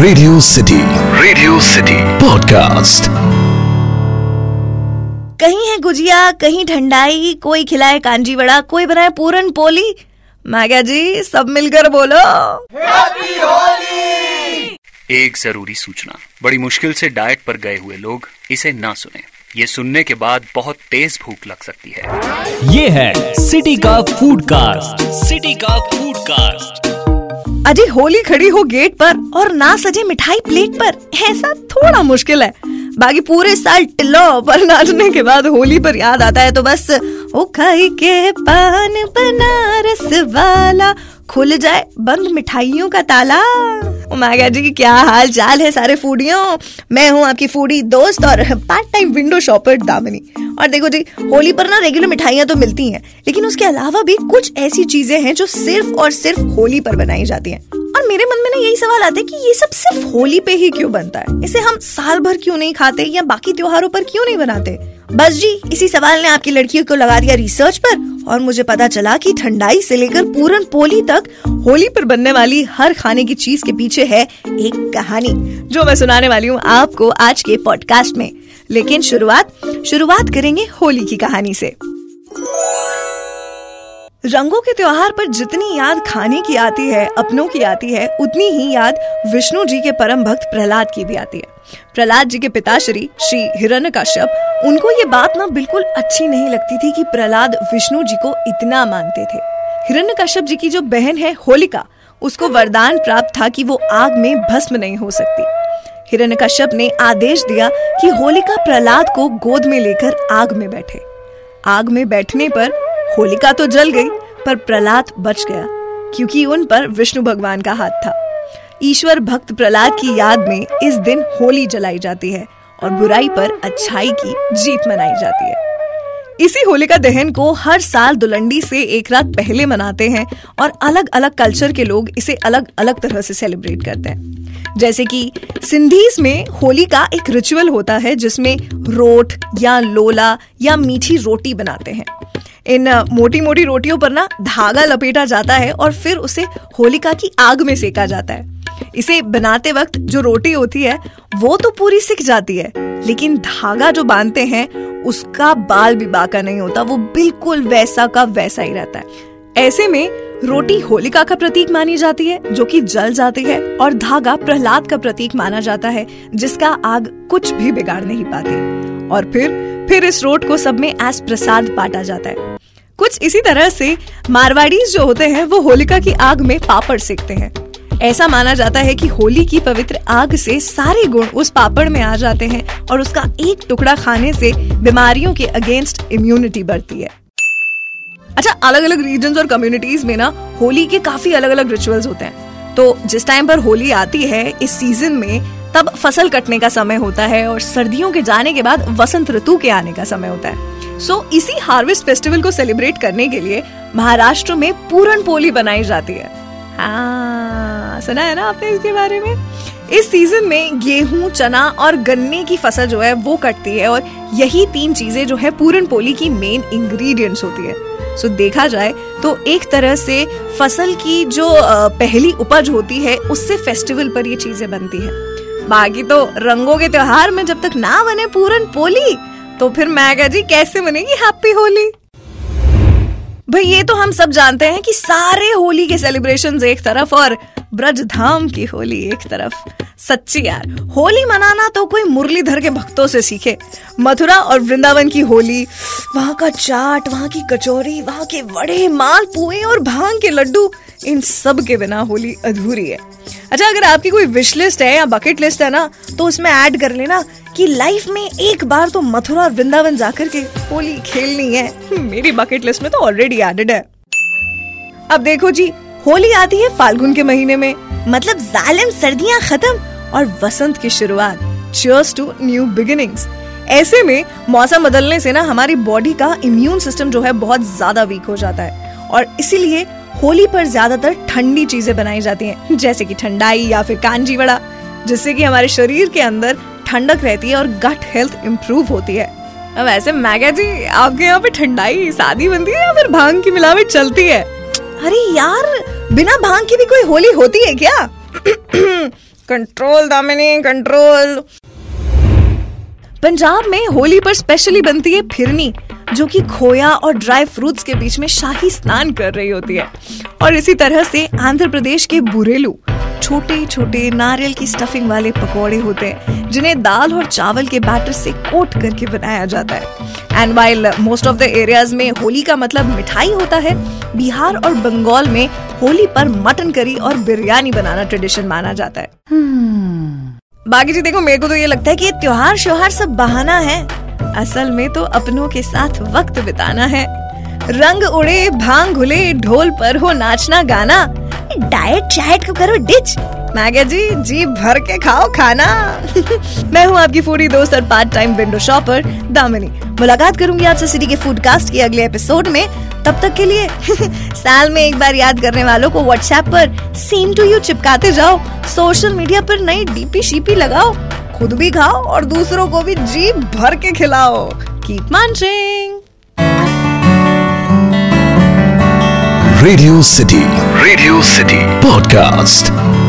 Radio city radio city podcast कहीं है गुजिया कहीं ठंडाई कोई खिलाए कांजी वड़ा कोई बनाए पूरन पोली। मैं जी सब मिलकर बोलो। हैप्पी होली एक ज़रूरी सूचना। बड़ी मुश्किल से डाइट पर गए हुए लोग इसे ना सुने। ये सुनने के बाद बहुत तेज भूख लग सकती है। ये है सिटी का फ़ूड कास्ट सिटी का फ़ूड कास्ट अजी होली खड़ी हो गेट पर और ना सजे मिठाई प्लेट पर। ऐसा थोड़ा मुश्किल है। बाकी पूरे साल टिल्लो पर नाचने के बाद होली पर याद आता है तो बस ओ खाई के पान, बनारस वाला, खुल जाए बंद मिठाइयों का ताला। मागा जी क्या हाल चाल है सारे फूडियों मैं हूँ आपकी फूडी दोस्त और part time window shopper Damini. और देखो जी, होली पर ना रेगुलर मिठाइयाँ तो मिलती हैं, लेकिन उसके अलावा भी कुछ ऐसी चीज़ें हैं जो सिर्फ़ और सिर्फ़ होली पर बनाई जाती हैं। और मेरे मन में ना यही सवाल आता है कि ये सब सिर्फ़ होली पे ही क्यों बनता है? इसे हम साल भर क्यों नहीं खाते या बाकी त्योहारों पर क्यों नहीं बनाते? बस जी, इसी सवाल ने आपकी लड़कियों को लगा दिया रिसर्च पर और मुझे पता चला कि ठंडाई से लेकर पूरन पोली तक होली पर बनने वाली हर खाने की चीज़ के पीछे है एक कहानी, जो मैं सुनाने वाली हूँ आपको आज के पॉडकास्ट में। लेकिन शुरुआत शुरुआत करेंगे होली की कहानी से। रंगों के त्योहार पर जितनी याद खाने की आती है, अपनों की आती है, उतनी ही याद विष्णु जी के परम भक्त प्रहलाद की भी आती है। प्रहलाद जी के पिताश्री, श्री हिरण्य कश्यप उनको ये बात ना बिल्कुल अच्छी नहीं लगती थी कि प्रहलाद विष्णु जी को इतना मानते थे। हिरण्य कश्यप जी की जो बहन है, होलिका, उसको वरदान प्राप्त था कि वो आग में भस्म नहीं हो सकती। हिरण्य कश्यप ने आदेश दिया कि होलिका प्रहलाद को गोद में लेकर आग में बैठे। आग में बैठने पर होलिका तो जल गई पर प्रहलाद बच गया, क्योंकि उन पर विष्णु भगवान का हाथ था। ईश्वर भक्त प्रहलाद की याद में इस दिन होली जलाई जाती है और बुराई पर अच्छाई की जीत मनाई जाती है। इसी होलिका दहन को हर साल दुलंडी से एक रात पहले मनाते हैं और अलग अलग कल्चर के लोग इसे अलग अलग तरह से सेलिब्रेट करते हैं। जैसे कि सिंधीज में होली का एक रिचुअल होता है जिसमें रोट या लोला या मीठी रोटी बनाते हैं। इन मोटी मोटी रोटियों पर ना धागा लपेटा जाता है और फिर उसे होलिका की आग में सेका जाता है। इसे बनाते वक्त जो रोटी होती है, वो तो पूरी सिक जाती है, लेकिन धागा जो बांधते हैं, उसका बाल भी बाका नहीं होता, वो बिल्कुल वैसा का वैसा ही रहता है। ऐसे में रोटी होलिका का प्रतीक मानी जाती है, जो कि जल जाती है, और धागा प्रहलाद का प्रतीक माना जाता है, जिसका आग कुछ भी बिगाड़ नहीं पाती। और फिर फिर इस रोट को सब में एस प्रसाद बांटा जाता है। कुछ इसी तरह से मारवाड़ी जो होते हैं, वो होलिका की आग में पापड़ सेकते हैं। ऐसा माना जाता है कि होली की पवित्र आग से सारे गुण उस पापड़ में आ जाते हैं और उसका एक टुकड़ा खाने से बीमारियों के अगेंस्ट इम्यूनिटी बढ़ती है। अच्छा अलग अलग रीजन और कम्युनिटीज में ना, होली के काफ़ी अलग अलग रिचुअल्स होते हैं। तो जिस टाइम पर होली आती है, इस सीज़न में तब फ़सल कटने का समय होता है और सर्दियों के जाने के बाद वसंत ऋतु के आने का समय होता है। सो so, इसी हार्वेस्ट फेस्टिवल को सेलिब्रेट करने के लिए महाराष्ट्र में पूरन पोली बनाई जाती है। हाँ सुना है ना आपने इसके बारे में? इस सीज़न में गेहूँ चना और गन्ने की फ़सल जो है वो कटती है और यही तीन चीज़ें जो है पूरन पोली की मेन इंग्रेडिएंट्स होती है। सो so, देखा जाए तो एक तरह से फ़सल की जो पहली उपज होती है उससे फेस्टिवल पर ये चीज़ें बनती है। बाकी तो रंगों के त्योहार में जब तक ना बने पूरन पोली तो फिर मैं जी कैसे बनेगी? हैप्पी होली भाई, ये तो हम सब जानते हैं कि सारे होली के सेलिब्रेशन एक तरफ़ और ब्रज धाम की होली एक तरफ़। सच्ची यार, होली मनाना तो कोई मुरलीधर के भक्तों से सीखे। मथुरा और वृंदावन की होली, वहाँ का चाट, वहाँ की कचौरी, वहाँ के बड़े माल, पुए और भाँग के लड्डू, इन सब के बिना होली अधूरी है। अच्छा अगर आपकी कोई विश लिस्ट है या बकेट लिस्ट है ना तो उसमें ऐड कर लेना कि लाइफ में एक बार तो मथुरा और वृंदावन जाकर के होली खेलनी है। मेरी बकेट लिस्ट में तो ऑलरेडी एडेड है। अब देखो जी होली आती है फाल्गुन के महीने में। मतलब जालिम सर्दियाँ खत्म और वसंत की शुरुआत। चीयर्स टू न्यू बिगिनिंग्स ऐसे में मौसम बदलने से ना हमारी बॉडी का इम्यून सिस्टम जो है बहुत ज़्यादा वीक हो जाता है। और इसीलिए होली पर ज़्यादातर ठंडी चीज़ें बनाई जाती हैं, जैसे कि ठंडाई या फिर कांजी वड़ा, जिससे कि हमारे शरीर के अंदर ठंडक रहती है और गट हेल्थ इम्प्रूव होती है। अब ऐसे मैगा जी, आपके यहाँ पे ठंडाई, शादी बनती है या फिर भाँग की मिलावट चलती है? अरे यार बिना भाँग की भी कोई होली होती है क्या? कंट्रोल दामिनी कंट्रोल पंजाब में होली पर स्पेशली बनती है फिरनी जो कि खोया और ड्राई फ्रूट्स के बीच में शाही स्नान कर रही होती है। और इसी तरह से आंध्र प्रदेश के बुरेलू छोटे छोटे नारियल की स्टफिंग वाले पकौड़े होते हैं। जिन्हें दाल और चावल के बैटर से कोट करके बनाया जाता है। And while most of the areas में होली का मतलब मिठाई होता है बिहार और बंगाल में होली पर मटन करी और बिरयानी बनाना ट्रेडिशन माना जाता है। बाकी जी देखो मेरे को तो ये लगता है कि ये त्योहार श्योहार सब बहाना है। असल में तो अपनों के साथ वक्त बिताना है। रंग उड़े भाँग घुले ढोल पर हो नाचना गाना। डाइट चाइट को करो डिच। मैं क्या जी जी भर के खाओ खाना। मैं हूँ आपकी फूडी दोस्त और part time window shopper Damini. मुलाकात करूँगी आपसे सिटी के फ़ूड कास्ट के अगले एपिसोड में। तब तक के लिए साल में एक बार याद करने वालों को व्हाट्सएप पर सीम टू यू चिपकाते जाओ। सोशल मीडिया पर नई डीपी शीपी लगाओ। खुद भी खाओ और दूसरों को भी जी भर के खिलाओ। Keep munching Radio City. Radio City. Podcast.